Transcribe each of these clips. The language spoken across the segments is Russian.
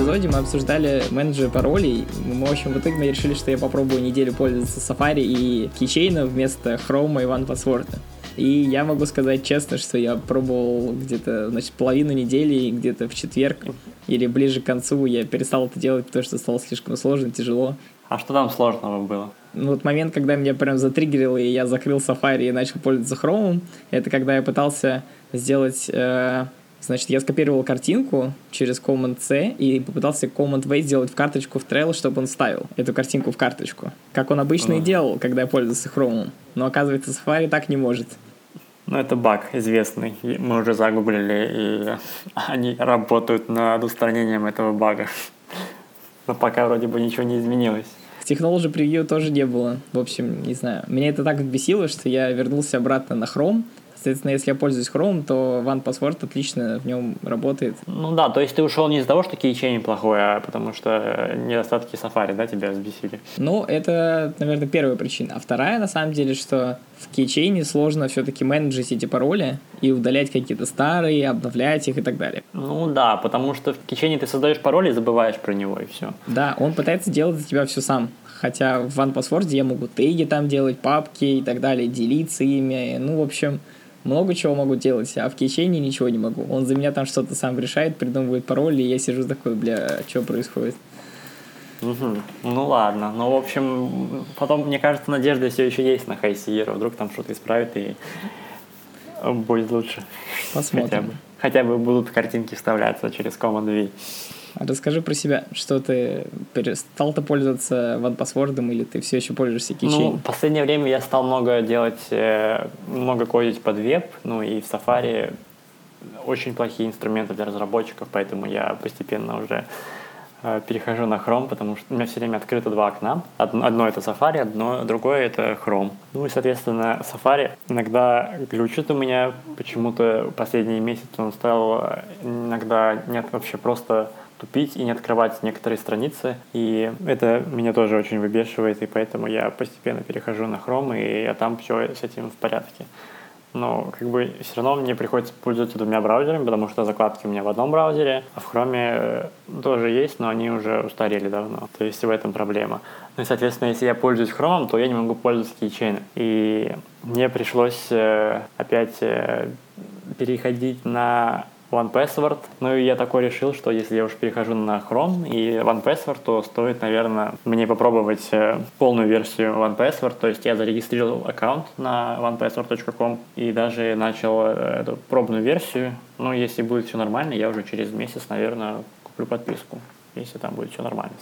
эпизоде мы обсуждали менеджеры паролей. Мы, в общем, в итоге мы решили, что я попробую неделю пользоваться Safari и Keychain вместо Chrome и OnePassword. И я могу сказать честно, что я пробовал где-то, значит, половину недели, и где-то в четверг или ближе к концу я перестал это делать, потому что стало слишком сложно, тяжело. А что там сложного было? Ну, вот момент, когда меня прям затриггерило, и я закрыл Safari и начал пользоваться Chrome, это когда я пытался сделать... Э, значит, я скопировал картинку через Command-C и попытался Command-V сделать в карточку в Trello, чтобы он ставил эту картинку в карточку. Как он обычно uh-huh. и делал, когда я пользовался Chrome. Но оказывается, Safari так не может. Ну, это баг известный. Мы уже загуглили, и они работают над устранением этого бага. Но пока вроде бы ничего не изменилось. Technology Preview тоже не было. В общем, не знаю. Меня это так бесило, что я вернулся обратно на Chrome, Соответственно, если я пользуюсь Chrome, то OnePassword отлично в нем работает. Ну да, то есть ты ушел не из-за того, что кейчейн плохой, а потому что недостатки Safari, да, тебя взбесили? Ну, это, наверное, первая причина. А вторая, на самом деле, что в кейчейне сложно все-таки менеджить эти пароли и удалять какие-то старые, обновлять их и так далее. Ну да, потому что в кейчейне ты создаешь пароль и забываешь про него, и все. Да, он пытается делать за тебя все сам. Хотя в OnePassword я могу теги там делать, папки и так далее, делиться ими. Ну, в общем, много чего могу делать, а в кейчейне ничего не могу. Он за меня там что-то сам решает, придумывает пароль, и я сижу такой, бля, что происходит? Угу. Ну ладно, ну в общем, потом, мне кажется, надежда все еще есть на Хайсиера, вдруг там что-то исправит и будет лучше. Посмотрим. Хотя бы, хотя бы будут картинки вставляться через Command V. Расскажи про себя, что ты перестал ты пользоваться OnePassword или ты все еще пользуешься Keychain? Ну, в последнее время я стал много делать, э, много кодить под веб, ну и в Safari очень плохие инструменты для разработчиков, поэтому я постепенно уже э, перехожу на Chrome, потому что у меня все время открыто два окна. Одно, одно это Safari, одно, другое это Chrome. Ну и, соответственно, Safari иногда глючит у меня. Почему-то последние месяцы он стал э, иногда нет вообще просто тупить и не открывать некоторые страницы. И это меня тоже очень выбешивает, и поэтому я постепенно перехожу на Chrome, и а там все с этим в порядке. Но как бы все равно мне приходится пользоваться двумя браузерами, потому что закладки у меня в одном браузере, а в Chrome э, тоже есть, но они уже устарели давно. То есть в этом проблема. Ну и, соответственно, если я пользуюсь Chrome, то я не могу пользоваться кейчейном. И мне пришлось э, опять э, переходить на OnePassword. Ну и я такой решил, что если я уж перехожу на Chrome и OnePassword, то стоит, наверное, мне попробовать э, полную версию OnePassword. То есть я зарегистрировал аккаунт на onepassword.com и даже начал э, эту пробную версию. Ну, если будет все нормально, я уже через месяц, наверное, куплю подписку, если там будет все нормально.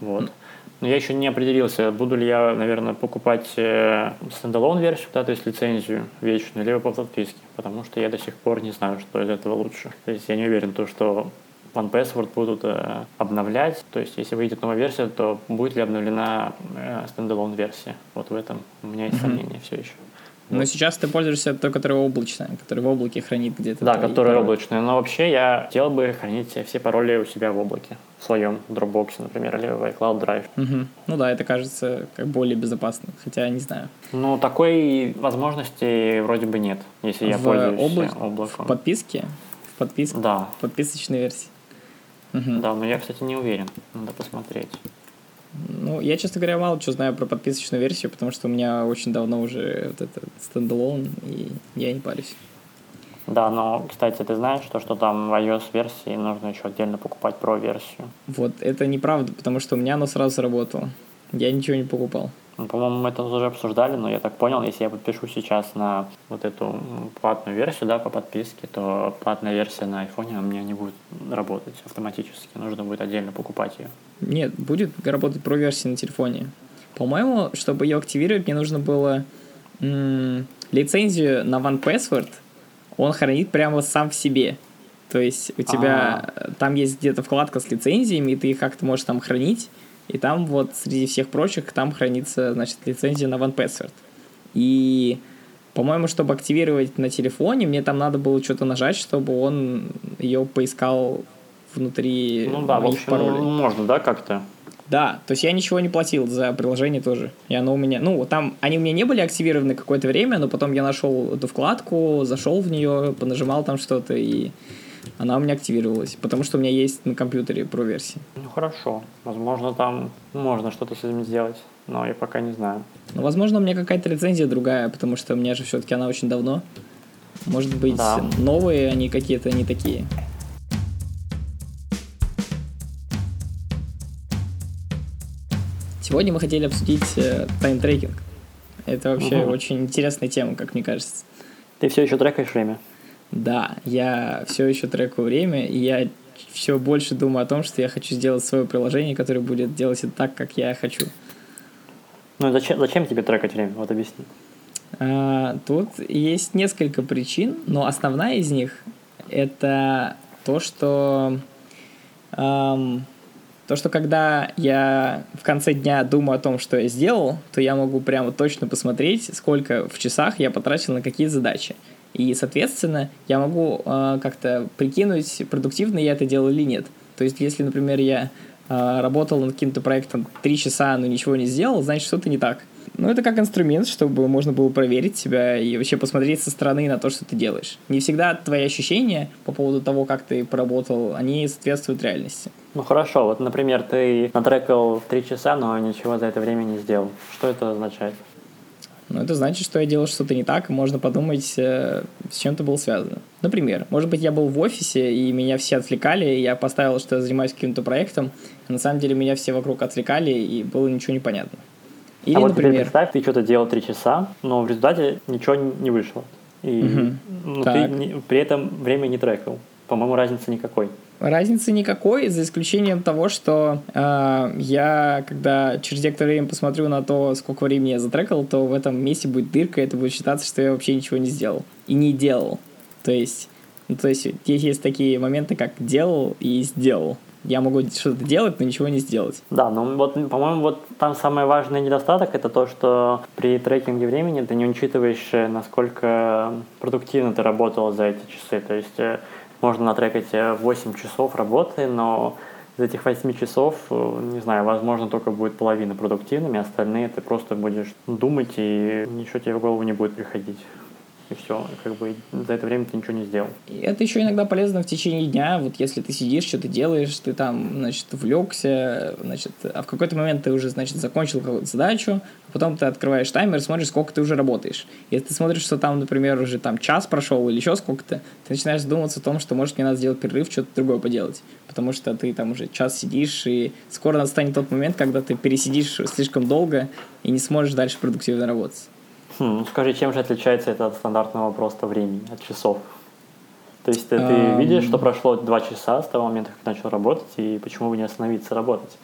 Вот. Но я еще не определился, буду ли я, наверное, покупать э, standalone версию, да, то есть лицензию вечную, либо по подписке, потому что я до сих пор не знаю, что из этого лучше. То есть я не уверен, то, что 1Password будут э, обновлять. То есть, если выйдет новая версия, то будет ли обновлена э, standalone версия. Вот в этом у меня есть mm-hmm. сомнения все еще. Но сейчас ты пользуешься той, которая облачная, которая в облаке хранит где-то. Да, которая облачная. Но вообще я хотел бы хранить все пароли у себя в облаке. В своем Dropbox, например, или в iCloud Drive. Угу. Ну да, это кажется как более безопасно. Хотя не знаю. Ну, такой возможности вроде бы нет, если я в пользуюсь обла... облаком. В подписке? В подписке? Да. В подписочной версии. Угу. Да, но я, кстати, не уверен. Надо посмотреть. Ну, я, честно говоря, мало чего знаю про подписочную версию, потому что у меня очень давно уже вот этот стендалон, и я не парюсь. Да, но, кстати, ты знаешь, что, что там в iOS-версии нужно еще отдельно покупать Pro-версию? Вот, это неправда, потому что у меня оно сразу сработало. Я ничего не покупал. Ну, по-моему, мы это уже обсуждали, но я так понял, если я подпишу сейчас на вот эту платную версию, да, по подписке, то платная версия на iPhone у меня не будет работать автоматически. Нужно будет отдельно покупать ее. Нет, будет работать про версия на телефоне. По-моему, чтобы ее активировать, мне нужно было м- лицензию на OnePassword. Он хранит прямо сам в себе. То есть у тебя А-а-а. там есть где-то вкладка с лицензиями, и ты их как-то можешь там хранить. И там вот среди всех прочих, там хранится, значит, лицензия на OnePassword. И, по-моему, чтобы активировать на телефоне, мне там надо было что-то нажать, чтобы он ее поискал внутри ну, да, моих в общем, паролей. можно, да, как-то? Да, то есть я ничего не платил за приложение тоже. И оно у меня, ну, там, они у меня не были активированы какое-то время, но потом я нашел эту вкладку, зашел в нее, понажимал там что-то, и она у меня активировалась, потому что у меня есть на компьютере про версии. Ну хорошо, возможно там можно что-то с этим сделать, но я пока не знаю. Ну, возможно, у меня какая-то лицензия другая, потому что у меня же все-таки она очень давно. Может быть, да. новые они какие-то не такие. Сегодня мы хотели обсудить э, time tracking. Это вообще угу. очень интересная тема, как мне кажется. Ты все еще трекаешь время? Да, я все еще трекаю время, и я все больше думаю о том, что я хочу сделать свое приложение, которое будет делать это так, как я хочу. Ну зачем, зачем тебе трекать время? Вот объясни. А, тут есть несколько причин, но основная из них это то, что эм, то, что когда я в конце дня думаю о том, что я сделал, то я могу прямо точно посмотреть, сколько в часах я потратил на какие задачи. И, соответственно, я могу э, как-то прикинуть, продуктивно я это делал или нет. То есть, если, например, я э, работал над каким-то проектом 3 часа, но ничего не сделал, значит, что-то не так. Ну, это как инструмент, чтобы можно было проверить себя и вообще посмотреть со стороны на то, что ты делаешь. Не всегда твои ощущения по поводу того, как ты поработал, они соответствуют реальности. Ну хорошо, вот, например, ты натрекал 3 часа, но ничего за это время не сделал. Что это означает? Но это значит, что я делал что-то не так, и можно подумать, э, с чем это было связано. Например, может быть, я был в офисе, и меня все отвлекали, и я поставил, что я занимаюсь каким-то проектом, а на самом деле меня все вокруг отвлекали, и было ничего непонятно. Или, а вот например... теперь представь, ты что-то делал три часа, но в результате ничего не вышло. И угу. ну, ты не, при этом время не трекал. По-моему, разницы никакой. Разницы никакой, за исключением того, что э, я, когда через некоторое время посмотрю на то, сколько времени я затрекал, то в этом месте будет дырка, и это будет считаться, что я вообще ничего не сделал. И не делал. То есть, ну, то есть здесь есть такие моменты, как делал и сделал. Я могу что-то делать, но ничего не сделать. Да, ну вот, по-моему, вот там самый важный недостаток это то, что при трекинге времени ты не учитываешь, э, насколько продуктивно ты работал за эти часы. То есть э, можно натрекать 8 часов работы, но из этих 8 часов, э, не знаю, возможно, только будет половина продуктивными, остальные ты просто будешь думать, и ничего тебе в голову не будет приходить и все, как бы за это время ты ничего не сделал. И это еще иногда полезно в течение дня, вот если ты сидишь, что-то делаешь, ты там, значит, влекся, значит, а в какой-то момент ты уже, значит, закончил какую-то задачу, а потом ты открываешь таймер, смотришь, сколько ты уже работаешь. Если ты смотришь, что там, например, уже там час прошел или еще сколько-то, ты начинаешь задумываться о том, что, может, мне надо сделать перерыв, что-то другое поделать. Потому что ты там уже час сидишь, и скоро настанет тот момент, когда ты пересидишь слишком долго и не сможешь дальше продуктивно работать. Хм, скажи, чем же отличается это от стандартного просто времени, от часов? То есть ты, ты um... видишь, что прошло два часа с того момента, как начал работать, и почему бы не остановиться работать?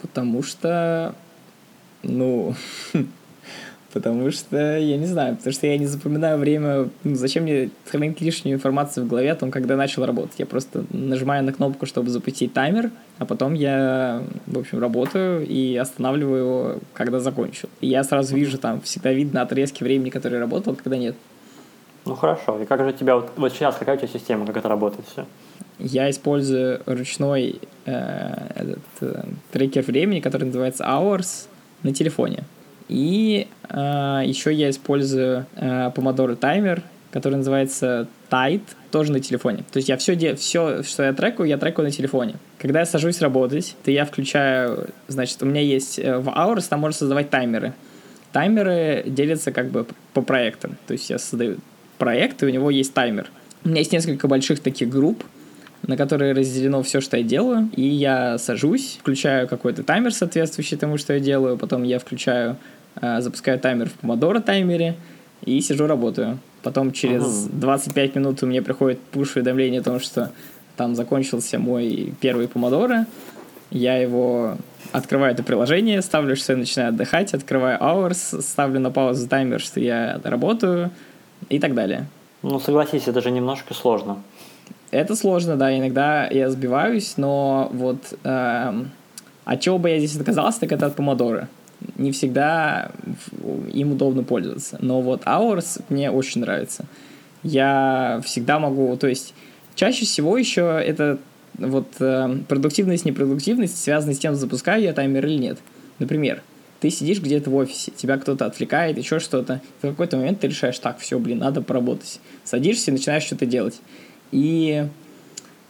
Потому что, ну, Потому что, я не знаю, потому что я не запоминаю время. Ну, зачем мне хранить лишнюю информацию в голове о том, когда начал работать? Я просто нажимаю на кнопку, чтобы запустить таймер, а потом я, в общем, работаю и останавливаю его, когда закончу. И я сразу вижу, там всегда видно отрезки времени, которые работал, когда нет. Ну хорошо. И как же у тебя вот, вот сейчас какая у тебя система, как это работает все? Я использую ручной э, этот, э, трекер времени, который называется Hours на телефоне. И э, еще я использую э, Pomodoro таймер, который называется Tide, тоже на телефоне. То есть я все, все, что я трекаю, я трекаю на телефоне. Когда я сажусь работать, то я включаю, значит, у меня есть э, в Hours, там можно создавать таймеры. Таймеры делятся как бы по проектам. То есть я создаю проект, и у него есть таймер. У меня есть несколько больших таких групп, на которые разделено все, что я делаю, и я сажусь, включаю какой-то таймер, соответствующий тому, что я делаю, потом я включаю Э, запускаю таймер в Pomodoro таймере и сижу работаю. Потом через uh-huh. 25 минут у меня приходит пуш-уведомление о том, что там закончился мой первый Pomodoro. Я его открываю это приложение, ставлю, что я начинаю отдыхать, открываю hours, ставлю на паузу таймер, что я работаю и так далее. Ну, согласись, это же немножко сложно. Это сложно, да, иногда я сбиваюсь, но вот э, от чего бы я здесь отказался, так это от помодора не всегда им удобно пользоваться. Но вот Hours мне очень нравится. Я всегда могу, то есть чаще всего еще это вот э, продуктивность, непродуктивность связана с тем, запускаю я таймер или нет. Например, ты сидишь где-то в офисе, тебя кто-то отвлекает, еще что-то. В какой-то момент ты решаешь, так, все, блин, надо поработать. Садишься и начинаешь что-то делать. И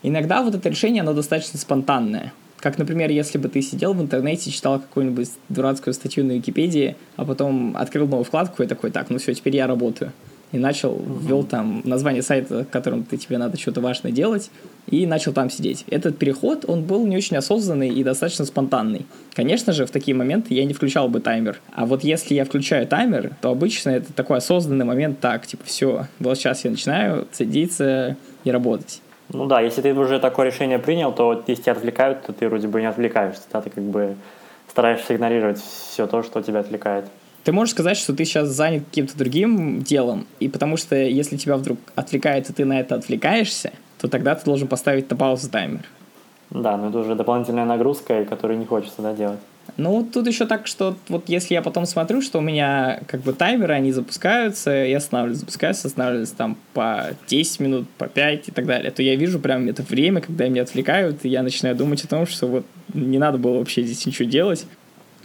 иногда вот это решение, оно достаточно спонтанное. Как, например, если бы ты сидел в интернете, читал какую-нибудь дурацкую статью на Википедии, а потом открыл новую вкладку и такой, так, ну все, теперь я работаю и начал, uh-huh. ввел там название сайта, которым ты, тебе надо что-то важное делать, и начал там сидеть. Этот переход, он был не очень осознанный и достаточно спонтанный. Конечно же, в такие моменты я не включал бы таймер. А вот если я включаю таймер, то обычно это такой осознанный момент, так, типа, все, вот сейчас я начинаю садиться и работать. Ну да, если ты уже такое решение принял, то если тебя отвлекают, то ты вроде бы не отвлекаешься, да, ты как бы стараешься игнорировать все то, что тебя отвлекает. Ты можешь сказать, что ты сейчас занят каким-то другим делом, и потому что если тебя вдруг отвлекает, и ты на это отвлекаешься, то тогда ты должен поставить на паузу таймер. Да, но это уже дополнительная нагрузка, которую не хочется да, делать. Ну, тут еще так, что вот если я потом смотрю, что у меня как бы таймеры, они запускаются, я останавливаюсь, запускаются, останавливаются там по 10 минут, по 5 и так далее, то я вижу прям это время, когда меня отвлекают, и я начинаю думать о том, что вот не надо было вообще здесь ничего делать,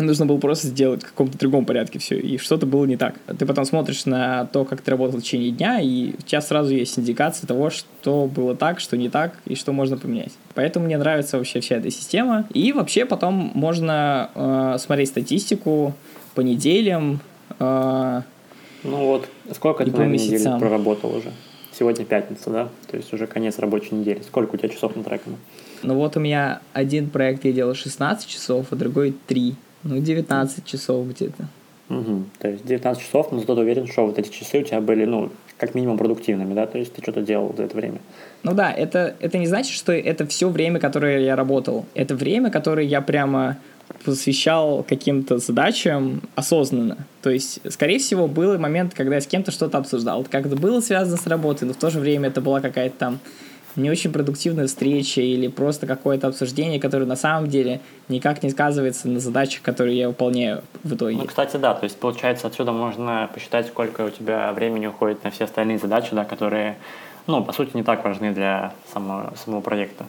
нужно было просто сделать в каком-то другом порядке все, и что-то было не так. Ты потом смотришь на то, как ты работал в течение дня, и у тебя сразу есть индикация того, что было так, что не так, и что можно поменять. Поэтому мне нравится вообще вся эта система. И вообще потом можно э, смотреть статистику по неделям. Э, ну вот, сколько ты на неделе проработал уже? Сегодня пятница, да? То есть уже конец рабочей недели. Сколько у тебя часов на треками? Ну вот у меня один проект я делал 16 часов, а другой 3. Ну, 19 часов где-то. Угу. То есть 19 часов, но зато ты уверен, что вот эти часы у тебя были, ну, как минимум продуктивными, да? То есть ты что-то делал за это время. Ну да, это, это не значит, что это все время, которое я работал. Это время, которое я прямо посвящал каким-то задачам осознанно. То есть, скорее всего, был момент, когда я с кем-то что-то обсуждал. Как-то было связано с работой, но в то же время это была какая-то там не очень продуктивная встреча или просто какое-то обсуждение, которое на самом деле никак не сказывается на задачах, которые я выполняю в итоге. Ну, кстати, да, то есть получается отсюда можно посчитать, сколько у тебя времени уходит на все остальные задачи, да, которые, ну, по сути, не так важны для самого, самого проекта.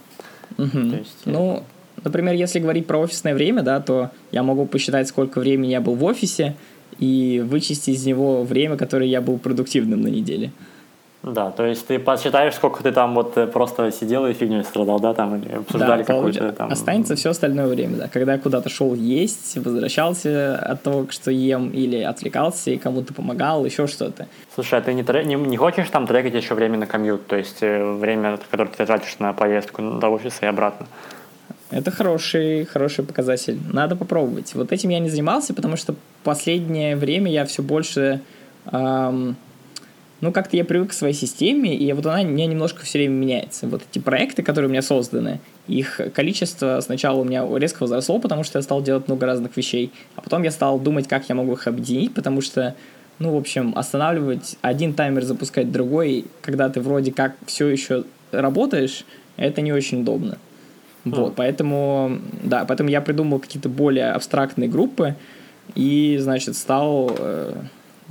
Угу. То есть, ну, например, если говорить про офисное время, да, то я могу посчитать, сколько времени я был в офисе, и вычесть из него время, которое я был продуктивным на неделе. Да, то есть ты посчитаешь, сколько ты там вот э, просто сидел и фигню страдал, да, там, или обсуждали да, какой-то там... Останется все остальное время, да. Когда куда-то шел есть, возвращался от того, что ем, или отвлекался и кому-то помогал, еще что-то. Слушай, а ты не, не, не хочешь там трекать еще время на комьют, то есть э, время, которое ты тратишь на поездку до офиса и обратно? Это хороший, хороший показатель. Надо попробовать. Вот этим я не занимался, потому что последнее время я все больше... Эм, ну, как-то я привык к своей системе, и вот она у меня немножко все время меняется. Вот эти проекты, которые у меня созданы, их количество сначала у меня резко возросло, потому что я стал делать много разных вещей, а потом я стал думать, как я могу их объединить, потому что, ну, в общем, останавливать один таймер, запускать другой, когда ты вроде как все еще работаешь, это не очень удобно. Вот, поэтому, да, поэтому я придумал какие-то более абстрактные группы и, значит, стал э,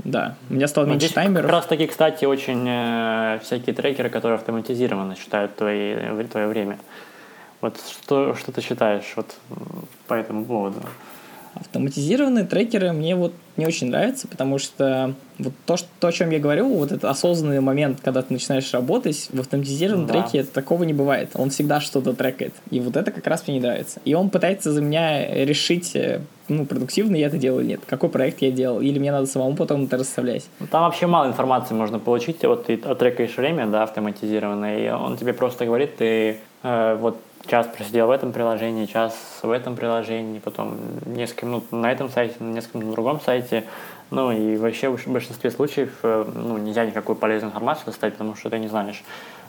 да, у меня стало меньше Здесь таймеров. Как раз таки, кстати, очень э, всякие трекеры, которые автоматизированно считают твои, твое время. Вот что, что ты считаешь вот по этому поводу? Автоматизированные трекеры мне вот не очень нравятся, потому что вот то, что, то, о чем я говорю, вот этот осознанный момент, когда ты начинаешь работать, в автоматизированном да. треке такого не бывает. Он всегда что-то трекает. И вот это как раз мне не нравится. И он пытается за меня решить, э, ну, продуктивно я это делаю или нет, какой проект я делал, или мне надо самому потом это расставлять. Ну, там вообще мало информации можно получить. Вот ты трекаешь время, да, автоматизированное, и он тебе просто говорит, ты э, вот час просидел в этом приложении, час в этом приложении, потом несколько минут на этом сайте, несколько минут на другом сайте. Ну и вообще в большинстве случаев э, ну, нельзя никакую полезную информацию достать, потому что ты не знаешь,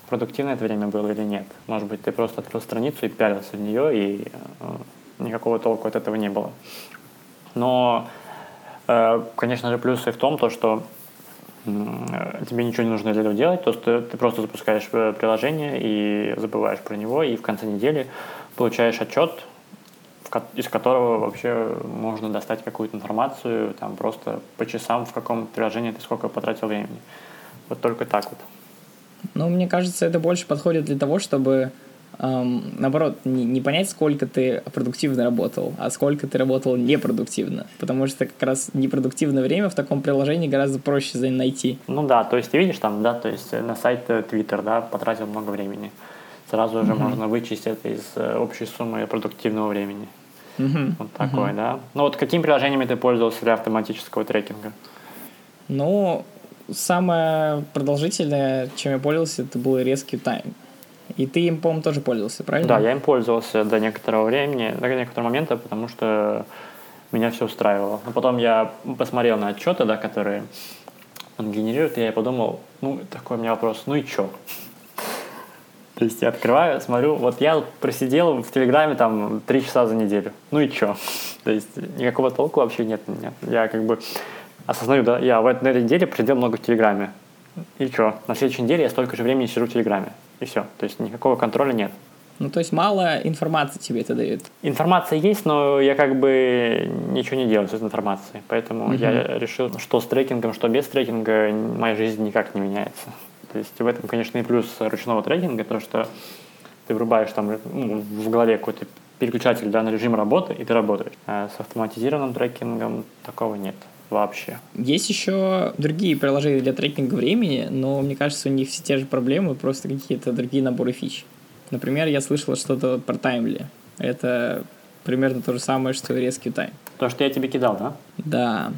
продуктивное это время было или нет. Может быть, ты просто открыл страницу и пялился в нее, и э, никакого толку от этого не было. Но, э, конечно же, плюсы в том, то, что тебе ничего не нужно для этого делать, то есть ты просто запускаешь э, приложение и забываешь про него, и в конце недели получаешь отчет, из которого вообще можно достать какую-то информацию, там просто по часам, в каком приложении ты сколько потратил времени. Вот только так вот. Ну, мне кажется, это больше подходит для того, чтобы эм, наоборот, не, не понять, сколько ты продуктивно работал, а сколько ты работал непродуктивно. Потому что как раз непродуктивное время в таком приложении гораздо проще найти. Ну да, то есть ты видишь там, да, то есть на сайт Twitter, да, потратил много времени. сразу же можно вычесть это из э, общей суммы продуктивного времени. Мгм. Вот такое, да. Ну вот какими приложениями ты пользовался для автоматического трекинга? Ну, самое продолжительное, чем я пользовался, это был Rescue Time. И ты им, по-моему, тоже пользовался, правильно? Да, я им пользовался до некоторого времени, до некоторого момента, потому что меня все устраивало. Но потом я посмотрел на отчеты, да, которые он генерирует, и я подумал, ну, такой у меня вопрос, ну и чё? То есть я открываю, смотрю, вот я просидел в Телеграме там три часа за неделю. Ну и чё? То есть никакого толку вообще нет у меня. Я как бы осознаю, да, я в этой, на этой неделе просидел много в Телеграме. И чё? На следующей неделе я столько же времени сижу в Телеграме. И все. То есть никакого контроля нет. Ну, то есть мало информации тебе это дает. Информация есть, но я как бы ничего не делаю с этой информацией. Поэтому я решил, что с трекингом, что без трекинга моя жизнь никак не меняется. То есть в этом, конечно, и плюс ручного трекинга, то, что ты врубаешь там ну, в голове какой-то переключатель да, на режим работы, и ты работаешь. А с автоматизированным трекингом такого нет вообще. Есть еще другие приложения для трекинга времени, но мне кажется, у них все те же проблемы, просто какие-то другие наборы фич. Например, я слышал что-то про Timely. Это примерно то же самое, что и Rescue Time. То, что я тебе кидал, да? Да.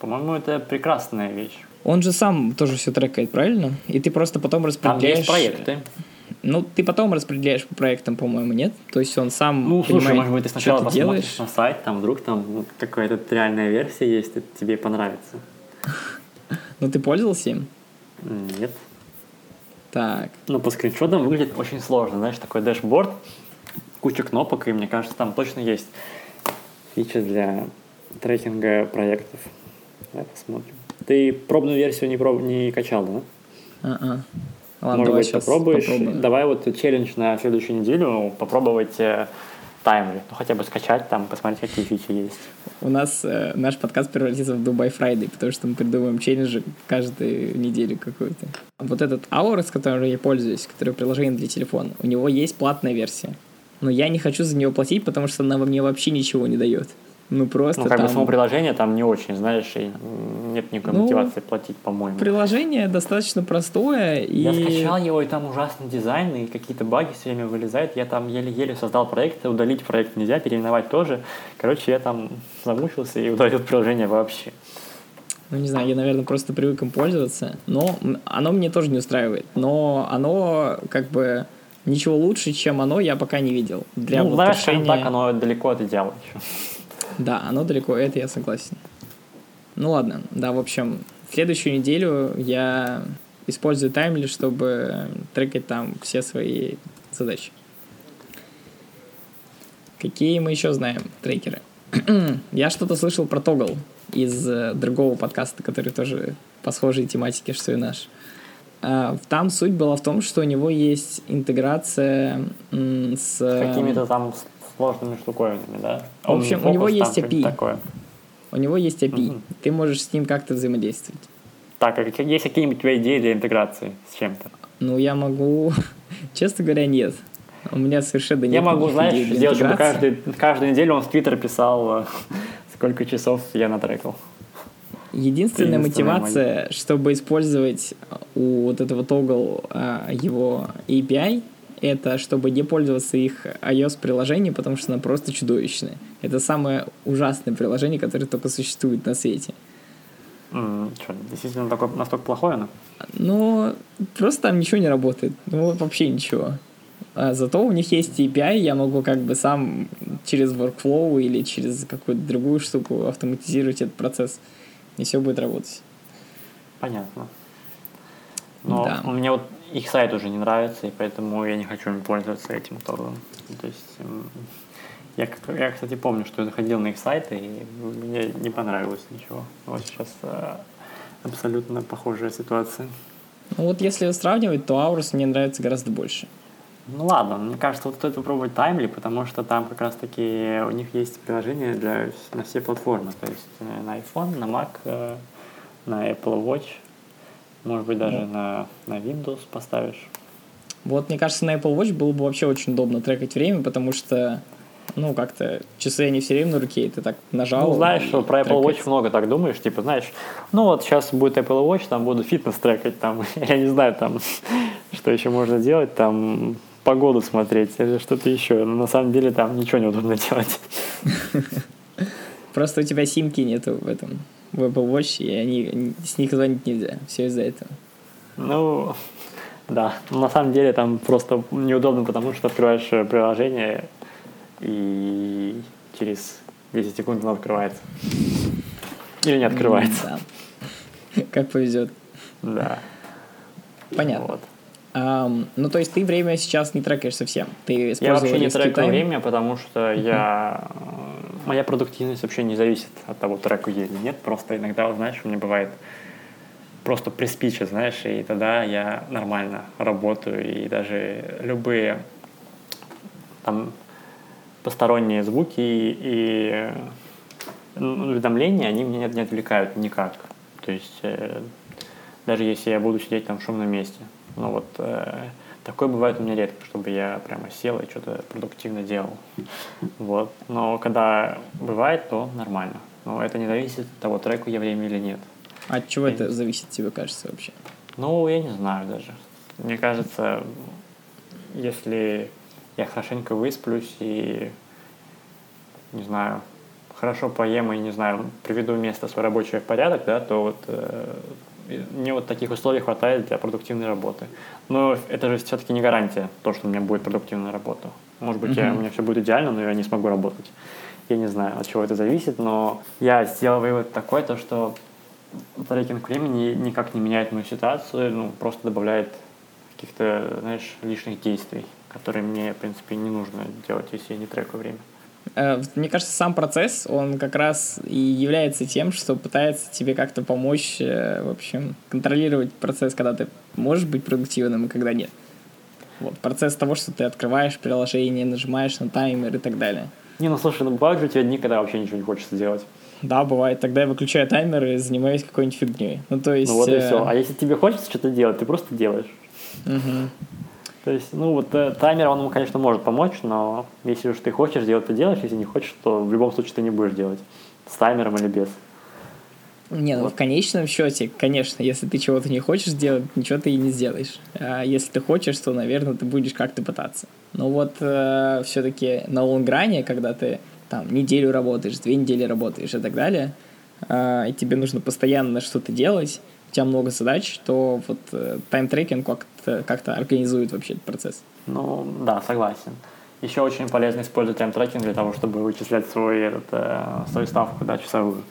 По-моему, это прекрасная вещь. Он же сам тоже все трекает, правильно? И ты просто потом Там распределяешь... есть проекты. Ну, ты потом распределяешь по проектам, по-моему, нет? То есть он сам Ну, слушай, может быть, ты сначала ты посмотришь делаешь. на сайт, там вдруг там ну, какая-то реальная версия есть, это тебе понравится. Ну, ты пользовался им? Нет. Так. Ну, по скриншотам выглядит очень сложно. Знаешь, такой дэшборд, куча кнопок, и мне кажется, там точно есть фичи для трекинга проектов. Давай посмотрим. Ты пробную версию не, проб... не качал, да? А-а. Ладно, Может быть, попробуешь. попробуем. Давай вот челлендж на следующую неделю попробовать э, Timely. Ну, хотя бы скачать там, посмотреть, какие фичи есть. У нас э, наш подкаст превратится в Do By Friday, потому что мы придумываем челленджи каждую неделю какую-то. Вот этот Hours, которым я пользуюсь, который приложение для телефона, у него есть платная версия. Но я не хочу за нее платить, потому что она мне вообще ничего не дает. Ну просто Ну, как бы там само приложение там не очень, знаешь, и нет никакой Ну, мотивации платить, по-моему. приложение достаточно простое и... Я скачал его, и там ужасный дизайн, и какие-то баги все время вылезают. Я там еле-еле создал проект, удалить проект нельзя, переименовать тоже. Короче, я там замучился и удалил приложение вообще. Ну, не знаю, я, наверное, просто привык им пользоваться. Но оно мне тоже не устраивает. Но оно как бы ничего лучше, чем оно, я пока не видел. Для ну, вот знаешь, решения- так, оно далеко от идеала еще. Да, оно далеко, это я согласен. Ну ладно, да, в общем, в следующую неделю я использую таймли, чтобы трекать там все свои задачи. Какие мы еще знаем трекеры? я что-то слышал про Тогл из э, другого подкаста, который тоже по схожей тематике, что и наш. А, Там суть была в том, что у него есть интеграция с... Какими-то там сложными штуковинами, да? В общем, у него есть API. Такое. У него есть API. Мгм. Ты можешь с ним как-то взаимодействовать. Так, а есть какие-нибудь у тебя идеи для интеграции с чем-то? Ну, я могу... Честно говоря, нет. У меня совершенно нет Я могу, знаешь, сделать, чтобы каждый, каждую неделю он в Твиттер писал, э, сколько часов я натрекал. Единственная Единственная мотивация, чтобы использовать у вот этого Toggle а, его API, это чтобы не пользоваться их iOS-приложением, потому что оно просто чудовищное. Это самое ужасное приложение, которое только существует на свете. М, Что, действительно такое, настолько плохое оно? Но просто там ничего не работает. Ну, вообще ничего. А зато у них есть API, я могу как бы сам через workflow или через какую-то другую штуку автоматизировать этот процесс, и все будет работать. Понятно. Но Да. мне вот их сайт уже не нравится, и поэтому я не хочу им пользоваться этим торгом. То есть я, я, кстати, помню, что я заходил на их сайты, и мне не понравилось ничего. Вот сейчас э, абсолютно похожая ситуация. Ну вот если сравнивать, то Aurus мне нравится гораздо больше. Ну ладно, мне кажется, вот стоит попробовать Timely, потому что там как раз таки у них есть приложение для, на все платформы. То есть э, на iPhone, на Mac, э, на Apple Watch, может быть даже на, на Windows поставишь. Вот мне кажется, на Apple Watch было бы вообще очень удобно трекать время, потому что, ну, как-то часы они все время на руке, и ты так нажал. Ну, знаешь, что про Apple Watch трекается. много так думаешь, типа, знаешь, ну вот сейчас будет Apple Watch, там буду фитнес трекать, там, я не знаю, там, что еще можно делать, там, погоду смотреть или что-то еще. Но на самом деле там ничего неудобно делать. Просто у тебя симки нету в этом, в Apple Watch, и они, с них звонить нельзя. Все из-за этого. Ну, да. На самом деле там просто неудобно, потому что открываешь э, приложение, и через 10 секунд оно открывается. Или не открывается. Да. Как повезет. Да. Понятно. Вот. Um, ну, то есть ты время сейчас не трекаешь совсем? Ты я вообще не трекаю время, потому что я... Моя продуктивность вообще не зависит от того, треку я или нет. Просто иногда, знаешь, у меня бывает просто приспичит, знаешь, и тогда я нормально работаю, и даже любые там посторонние звуки и уведомления, они меня не отвлекают никак. То есть э, даже если я буду сидеть там в шумном месте. Но вот э, такое бывает у меня редко, чтобы я прямо сел и что-то продуктивно делал. Вот. Но когда бывает, то нормально. Но это не зависит от того, треку я время или нет. А от чего я это зависит, тебе кажется вообще? Ну, я не знаю даже. Мне кажется, если я хорошенько высплюсь и, не знаю, хорошо поем и, не знаю, приведу место свое рабочее в порядок, да, то вот э, мне вот таких условий хватает для продуктивной работы. Но это же все-таки не гарантия, то, что у меня будет продуктивная работа. Может быть, mm-hmm. я, у меня все будет идеально, но я не смогу работать. Я не знаю, от чего это зависит, но я сделал вывод такой, то, что трекинг времени никак не меняет мою ситуацию, ну, просто добавляет каких-то, знаешь, лишних действий, которые мне, в принципе, не нужно делать, если я не трекаю время. Э, мне кажется, сам процесс, он как раз и является тем, что пытается тебе как-то помочь, э, в общем, контролировать процесс, когда ты можешь быть продуктивным и когда нет. Вот, процесс того, что ты открываешь приложение, нажимаешь на таймер и так далее. Не, ну слушай, ну бывают же у тебя дни, когда вообще ничего не хочется делать. Да, бывает. Тогда я выключаю таймер и занимаюсь какой-нибудь фигней. Ну, то есть... Ну вот и все. Э, а если тебе хочется что-то делать, ты просто делаешь. Угу. То есть, ну вот э, таймер, он, конечно, может помочь, но если уж ты хочешь делать, ты делаешь, если не хочешь, то в любом случае ты не будешь делать. С таймером или без. Не, ну вот. в конечном счете, конечно, если ты чего-то не хочешь сделать, ничего ты и не сделаешь. А если ты хочешь, то, наверное, ты будешь как-то пытаться. Но вот э, все-таки на long run е, когда ты там неделю работаешь, две недели работаешь и так далее, э, и тебе нужно постоянно что-то делать, у тебя много задач, то вот э, time tracking как-то, как-то организует вообще этот процесс. Ну, да, согласен. Еще очень полезно использовать time tracking для того, чтобы вычислять свой, этот, э, свою ставку, да, часовую.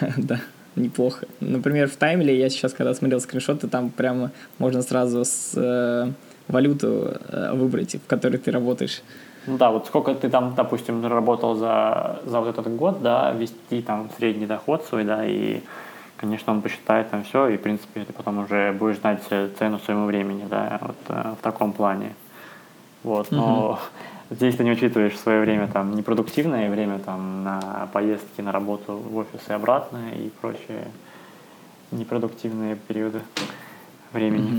Да, неплохо. Например, в таймле я сейчас, когда смотрел скриншоты, там прямо можно сразу с э, валюту э, выбрать, в которой ты работаешь. Ну да, вот сколько ты там, допустим, работал за, за вот этот год, да, вести там средний доход свой, да, и конечно, он посчитает там все, и, в принципе, ты потом уже будешь знать цену своему времени, да, вот э, в таком плане. Вот, но угу. здесь ты не учитываешь свое время там непродуктивное время там на поездки на работу в офис и обратно и прочие непродуктивные периоды времени.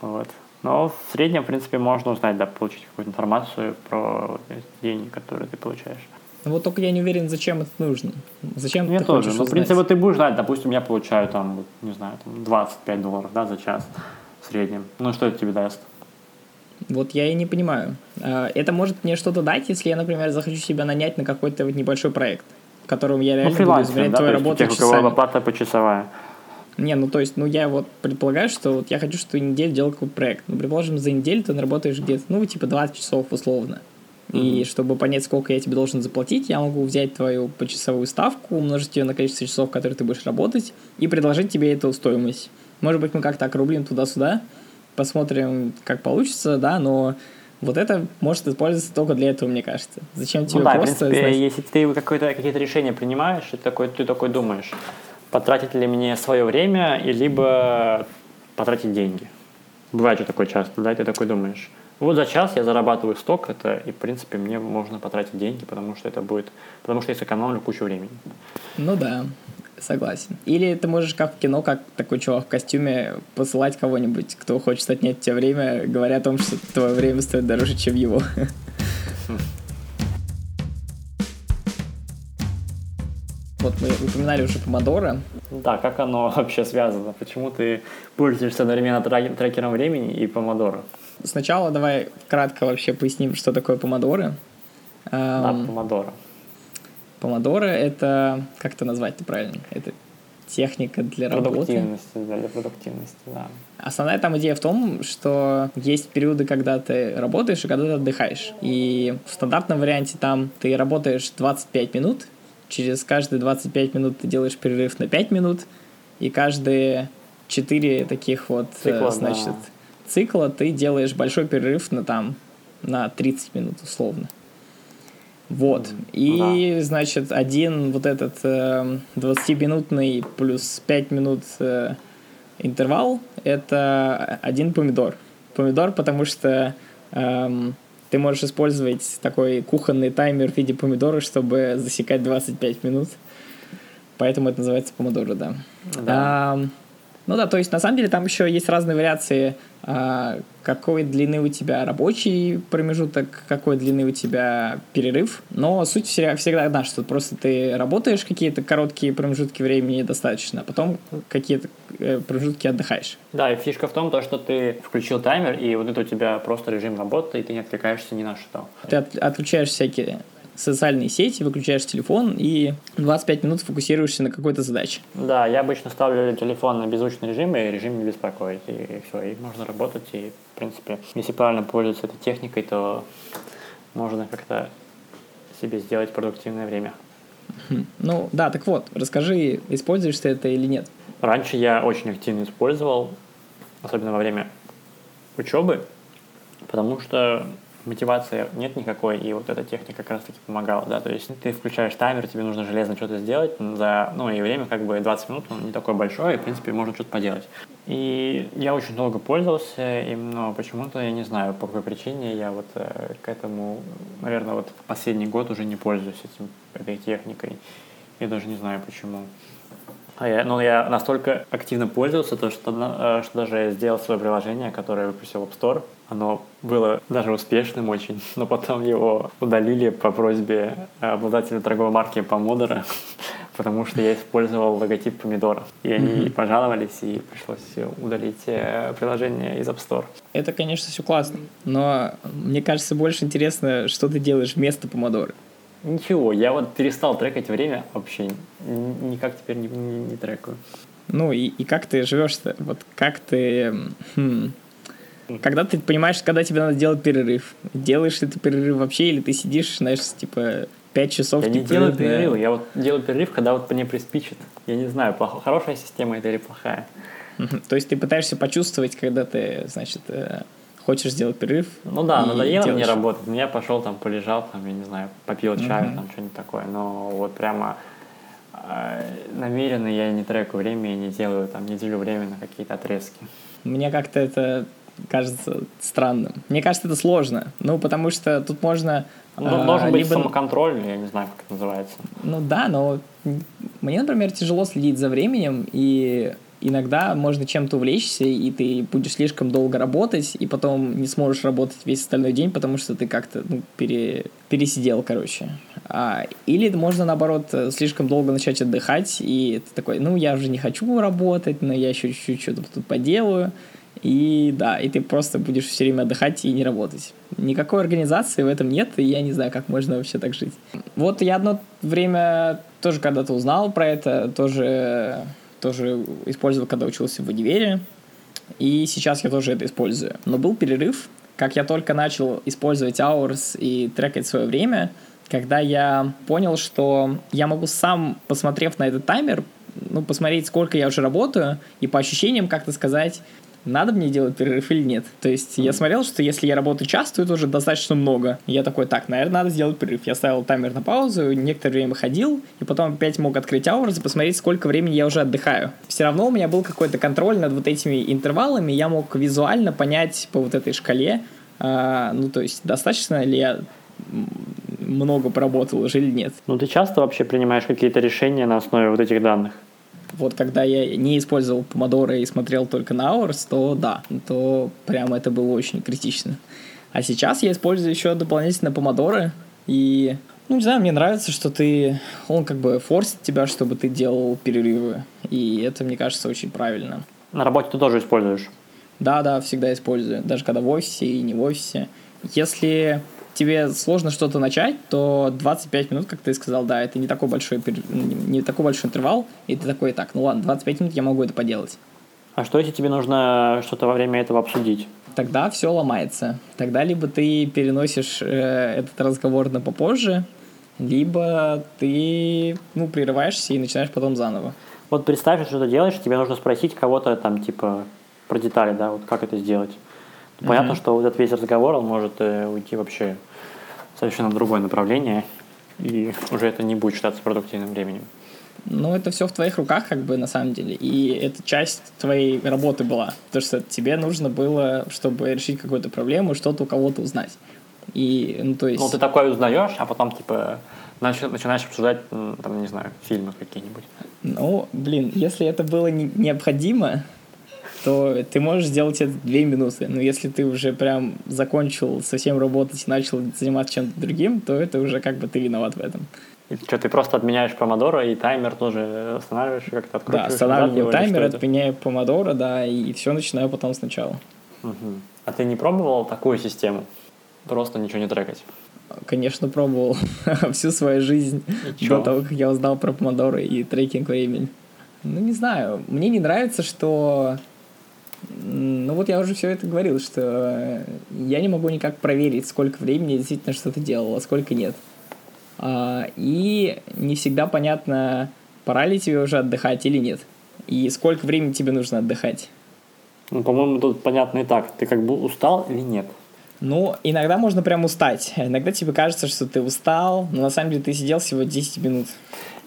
Угу. Вот. Но в среднем, в принципе, можно узнать, да, получить какую-то информацию про деньги, которые ты получаешь. Ну вот только я не уверен, зачем это нужно. Зачем Мне ты тоже. Ну, в принципе, вот ты будешь знать, допустим, я получаю там, не знаю, там 25 долларов, да, за час в среднем. Ну, что это тебе даст? Вот я и не понимаю. А, это может мне что-то дать, если я, например, захочу себя нанять на какой-то вот небольшой проект, в котором я реально ну, буду измерять да, твою работу тех, часами. оплата почасовая. Не, ну то есть, ну я вот предполагаю, что вот я хочу, что неделю делал какой-то проект. Ну, предположим, за неделю ты работаешь где-то, ну, типа 20 часов условно. И чтобы понять, сколько я тебе должен заплатить, я могу взять твою почасовую ставку, умножить ее на количество часов, которые ты будешь работать, и предложить тебе эту стоимость. Может быть, мы как-то округлим туда-сюда, посмотрим, как получится, да, но вот это может использоваться только для этого, мне кажется. Зачем тебе ну, да, просто... В принципе, если ты какое-то, какие-то решения принимаешь, ты такой, ты такой думаешь, потратить ли мне свое время, и либо потратить деньги. Бывает же такое часто, да, ты такой думаешь. Вот за час я зарабатываю сток, это, и, в принципе, мне можно потратить деньги, потому что это будет, потому что я сэкономлю кучу времени. Ну да, согласен. Или ты можешь, как в кино, как такой чувак в костюме, посылать кого-нибудь, кто хочет отнять у тебя время, говоря о том, что твое время стоит дороже, чем его. упоминали уже помодоро. Да, как оно вообще связано? Почему ты пользуешься одновременно трекером времени и помодоро? Сначала давай кратко вообще поясним, что такое помодоро. Да, помодоро. Помодоро — это... Как это назвать-то правильно? Это техника для работы. Продуктивности, да, для продуктивности, да. Основная там идея в том, что есть периоды, когда ты работаешь и когда ты отдыхаешь. И в стандартном варианте там ты работаешь 25 минут, через каждые 25 минут ты делаешь перерыв на 5 минут, и каждые 4 таких вот, э, цикла, значит, да. цикла ты делаешь большой перерыв на там на 30 минут условно. Вот. И, да. значит, один вот этот э, 20-минутный плюс 5 минут э, интервал — это один помидор. Помидор, потому что эм, ты можешь использовать такой кухонный таймер в виде помидора, чтобы засекать 25 минут. Поэтому это называется помидоры, да. да. А, ну да, то есть на самом деле там еще есть разные вариации а, какой длины у тебя рабочий промежуток, какой длины у тебя перерыв. Но суть всегда одна, что просто ты работаешь какие-то короткие промежутки времени достаточно, а потом какие-то э, промежутки отдыхаешь. Да, и фишка в том, то, что ты включил таймер, и вот это у тебя просто режим работы, и ты не отвлекаешься ни на что. Ты от, отключаешь всякие социальные сети, выключаешь телефон и 25 минут фокусируешься на какой-то задаче. Да, я обычно ставлю телефон на беззвучный режим и режим не беспокоить, и все, и можно работать, и, в принципе, если правильно пользоваться этой техникой, то можно как-то себе сделать продуктивное время. Ну, да, так вот, расскажи, используешь ты это или нет? Раньше я очень активно использовал, особенно во время учебы, потому что мотивации нет никакой, и вот эта техника как раз-таки помогала, да, то есть ты включаешь таймер, тебе нужно железно что-то сделать за, ну, и время как бы 20 минут, ну, не такое большое, и, в принципе, можно что-то поделать. И я очень долго пользовался им, но почему-то, я не знаю, по какой причине я вот э, к этому, наверное, вот последний год уже не пользуюсь этим, этой техникой. Я даже не знаю почему. А я, ну, я настолько активно пользовался, то, что, э, что даже сделал свое приложение, которое выпустил App Store. Оно было даже успешным очень, но потом его удалили по просьбе обладателя торговой марки Помодора, потому что я использовал логотип помидора. И они mm-hmm. пожаловались, и пришлось удалить э, приложение из App Store. Это, конечно, все классно, но мне кажется, больше интересно, что ты делаешь вместо помидора. Ничего, я вот перестал трекать время вообще. Никак теперь не, не, не трекаю. Ну и, и как ты живешь-то? Вот как ты... Хм, когда ты понимаешь, когда тебе надо делать перерыв? Делаешь ли ты перерыв вообще, или ты сидишь, знаешь, типа, 5 часов? Я типа, не делаю перерыв, я вот делаю перерыв, когда вот мне приспичит. Я не знаю, плохо, хорошая система это или плохая. То есть ты пытаешься почувствовать, когда ты, значит, э, хочешь сделать перерыв. Ну да, надоело делаешь. мне работать. Ну, я пошел там, полежал, там, я не знаю, попил чаю, mm-hmm. там что-нибудь такое. Но вот прямо э, намеренно я не треку время и не делаю там неделю времени на какие-то отрезки. Мне как-то это кажется странным. Мне кажется, это сложно. Ну, потому что тут можно... Ну, должен быть либо... самоконтроль, я не знаю, как это называется. Ну да, но мне, например, тяжело следить за временем, и иногда можно чем-то увлечься, и ты будешь слишком долго работать, и потом не сможешь работать весь остальной день, потому что ты как-то ну, пере, пересидел, короче. А, или можно, наоборот, слишком долго начать отдыхать, и ты такой, ну, я уже не хочу работать, но я еще чуть-чуть что-то тут поделаю. И да, и ты просто будешь все время отдыхать и не работать. Никакой организации в этом нет, и я не знаю, как можно вообще так жить. Вот я одно время тоже когда-то узнал про это, тоже тоже использовал, когда учился в универе, и сейчас я тоже это использую. Но был перерыв, как я только начал использовать Hours и трекать свое время, когда я понял, что я могу сам, посмотрев на этот таймер, ну, посмотреть, сколько я уже работаю, и по ощущениям как-то сказать, надо мне делать перерыв или нет. То есть mm-hmm. я смотрел, что если я работаю часто, это уже достаточно много. Я такой, так, наверное, надо сделать перерыв. Я ставил таймер на паузу, некоторое время ходил, и потом опять мог открыть Hours и посмотреть, сколько времени я уже отдыхаю. Все равно у меня был какой-то контроль над вот этими интервалами, я мог визуально понять по вот этой шкале, э, ну, то есть достаточно ли я много поработал уже или нет. Ну, ты часто вообще принимаешь какие-то решения на основе вот этих данных? Вот когда я не использовал помодоры и смотрел только на Hours, то да, то прямо это было очень критично. А сейчас я использую еще дополнительно помодоры, и Ну, не знаю, мне нравится, что ты... Он как бы форсит тебя, чтобы ты делал перерывы. И это, мне кажется, очень правильно. На работе ты тоже используешь? Да, да, всегда использую. Даже когда в офисе и не в офисе. Если тебе сложно что-то начать, то 25 минут, как ты сказал, да, это не такой большой, не такой большой интервал, и ты такой, так, ну ладно, 25 минут я могу это поделать. А что, если тебе нужно что-то во время этого обсудить? Тогда все ломается. Тогда либо ты переносишь э, этот разговор на попозже, либо ты ну, прерываешься и начинаешь потом заново. Вот представь, что ты делаешь, тебе нужно спросить кого-то там, типа, про детали, да, вот как это сделать. Понятно, mm-hmm. что вот этот весь разговор, он может э, уйти вообще совершенно другое направление, и уже это не будет считаться продуктивным временем. Ну, это все в твоих руках, как бы, на самом деле. И это часть твоей работы была. Потому что тебе нужно было, чтобы решить какую-то проблему, что-то у кого-то узнать. И, ну, то есть... Ну, ты такое узнаешь, а потом, типа, начинаешь обсуждать, там, не знаю, фильмы какие-нибудь. Ну, блин, если это было не необходимо, то ты можешь сделать это две минуты. Но если ты уже прям закончил совсем работать и начал заниматься чем-то другим, то это уже как бы ты виноват в этом. И что, ты просто отменяешь помодоро и таймер тоже останавливаешь, как-то откручиваешь? Да, останавливаю таймер, отменяю помодоро, да, и все начинаю потом сначала. Угу. А ты не пробовал такую систему? Просто ничего не трекать? Конечно, пробовал всю свою жизнь до того, как я узнал про помодоро и трекинг времени. Ну, не знаю. Мне не нравится, что ну вот я уже все это говорил, что я не могу никак проверить, сколько времени действительно что-то делал, а сколько нет. А, и не всегда понятно, пора ли тебе уже отдыхать или нет. И сколько времени тебе нужно отдыхать. Ну, по-моему, тут понятно и так. Ты как бы устал или нет? Ну, иногда можно прям устать. Иногда тебе кажется, что ты устал, но на самом деле ты сидел всего 10 минут.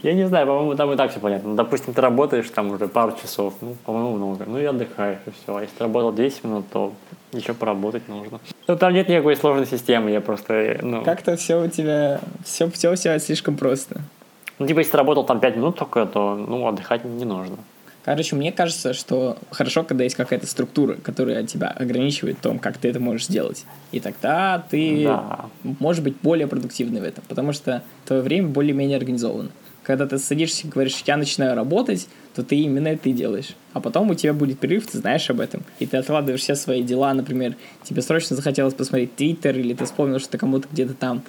Я не знаю, по-моему, там и так все понятно. Ну, допустим, ты работаешь там уже пару часов, ну, по-моему, много. Ну и отдыхаешь, и все. А если ты работал 10 минут, то еще поработать нужно. Ну, там нет никакой сложной системы, я просто, ну... Как-то все у тебя, все, все у тебя слишком просто. Ну, типа, если ты работал там 5 минут только, то, ну, отдыхать не нужно. Короче, мне кажется, что хорошо, когда есть какая-то структура, которая тебя ограничивает в том, как ты это можешь сделать. И тогда ты да. можешь быть более продуктивный в этом, потому что твое время более-менее организовано когда ты садишься и говоришь, я начинаю работать, то ты именно это и делаешь. А потом у тебя будет перерыв, ты знаешь об этом. И ты откладываешь все свои дела, например, тебе срочно захотелось посмотреть Твиттер, или ты вспомнил, что ты кому-то где-то там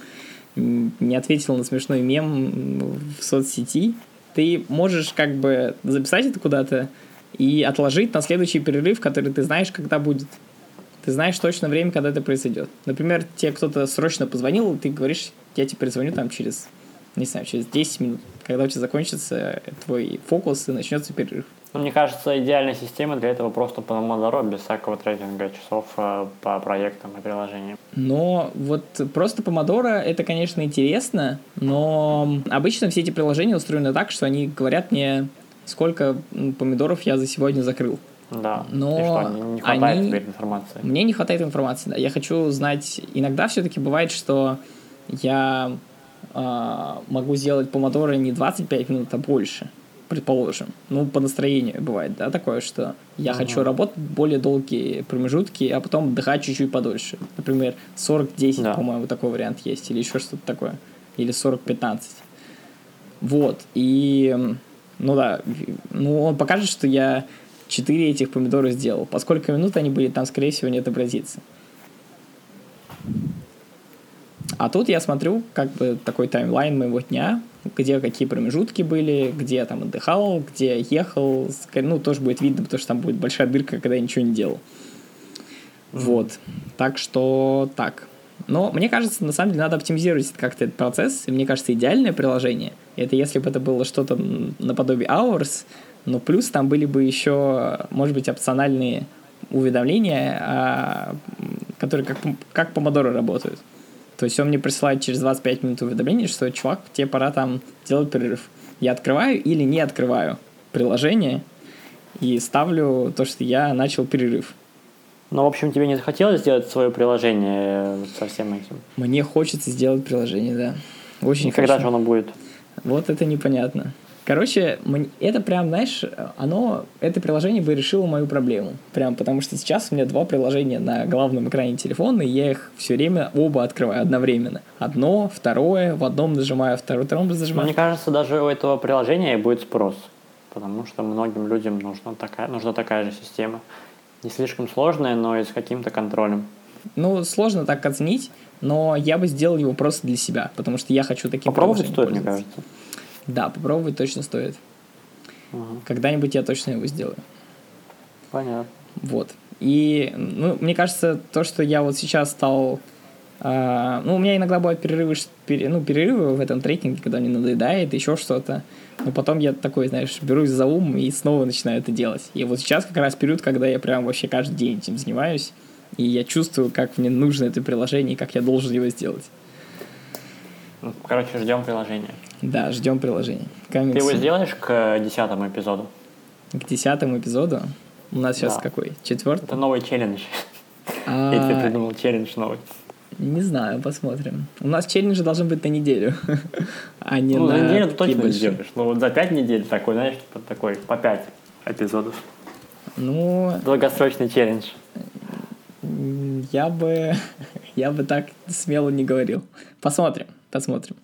не ответил на смешной мем в соцсети, ты можешь как бы записать это куда-то и отложить на следующий перерыв, который ты знаешь, когда будет. Ты знаешь точно время, когда это произойдет. Например, тебе кто-то срочно позвонил, и ты говоришь, я тебе перезвоню там через, не знаю, через 10 минут когда у тебя закончится твой фокус и начнется перерыв. Ну, мне кажется, идеальная система для этого просто Pomodoro, без всякого трекинга часов э, по проектам и приложениям. Но вот просто Pomodoro это, конечно, интересно, но обычно все эти приложения устроены так, что они говорят мне, сколько помидоров я за сегодня закрыл. Да. Но и что, не хватает они... теперь информации. Мне не хватает информации, да. Я хочу знать. Иногда все-таки бывает, что я могу сделать помодоро не 25 минут, а больше, предположим. Ну, по настроению бывает, да, такое, что я uh-huh. хочу работать более долгие промежутки, а потом отдыхать чуть-чуть подольше. Например, 40-10, да. по-моему, такой вариант есть, или еще что-то такое. Или 40-15. Вот, и, ну да, ну он покажет, что я 4 этих помидора сделал. По сколько минут они были, там, скорее всего, не отобразится. А тут я смотрю как бы такой таймлайн моего дня, где какие промежутки были, где я там отдыхал, где ехал. Ну, тоже будет видно, потому что там будет большая дырка, когда я ничего не делал. Вот. Так что так. Но мне кажется, на самом деле надо оптимизировать как-то этот процесс. И мне кажется, идеальное приложение — это если бы это было что-то наподобие Hours, но плюс там были бы еще, может быть, опциональные уведомления, а, которые как, как Pomodoro работают. То есть он мне присылает через 25 минут уведомление, что, чувак, тебе пора там делать перерыв. Я открываю или не открываю приложение и ставлю то, что я начал перерыв. Ну, в общем, тебе не захотелось сделать свое приложение со всем этим? Мне хочется сделать приложение, да. Очень и когда же оно будет? Вот это непонятно. Короче, это прям, знаешь, оно, это приложение бы решило мою проблему. Прям потому что сейчас у меня два приложения на главном экране телефона, и я их все время оба открываю одновременно. Одно, второе, в одном нажимаю, второе, втором нажимаю. Мне кажется, даже у этого приложения будет спрос, потому что многим людям нужна такая, нужна такая же система. Не слишком сложная, но и с каким-то контролем. Ну, сложно так оценить, но я бы сделал его просто для себя, потому что я хочу таким Попробовать стоит, мне кажется. Да, попробовать точно стоит. Угу. Когда-нибудь я точно его сделаю. Понятно. Вот. И, ну, мне кажется, то, что я вот сейчас стал... Э, ну, у меня иногда бывают перерывы, пере, ну, перерывы в этом трекинге, когда мне надоедает, еще что-то. Но потом я такой, знаешь, берусь за ум и снова начинаю это делать. И вот сейчас как раз период, когда я прям вообще каждый день этим занимаюсь, и я чувствую, как мне нужно это приложение, и как я должен его сделать. Ну, короче, ждем приложения. Да, ждем приложение. Комиксы. Ты его сделаешь к десятому эпизоду? К десятому эпизоду? У нас сейчас да. какой? Четвертый? Это новый челлендж. А... Я тебе придумал челлендж новый. Не знаю, посмотрим. У нас челленджи должны быть на неделю, а не ну, на неделю ты точно не сделаешь. Ну, вот за пять недель такой, знаешь, типа такой, по пять эпизодов. Ну... Долгосрочный челлендж. Я бы... Я бы так смело не говорил. Посмотрим, посмотрим.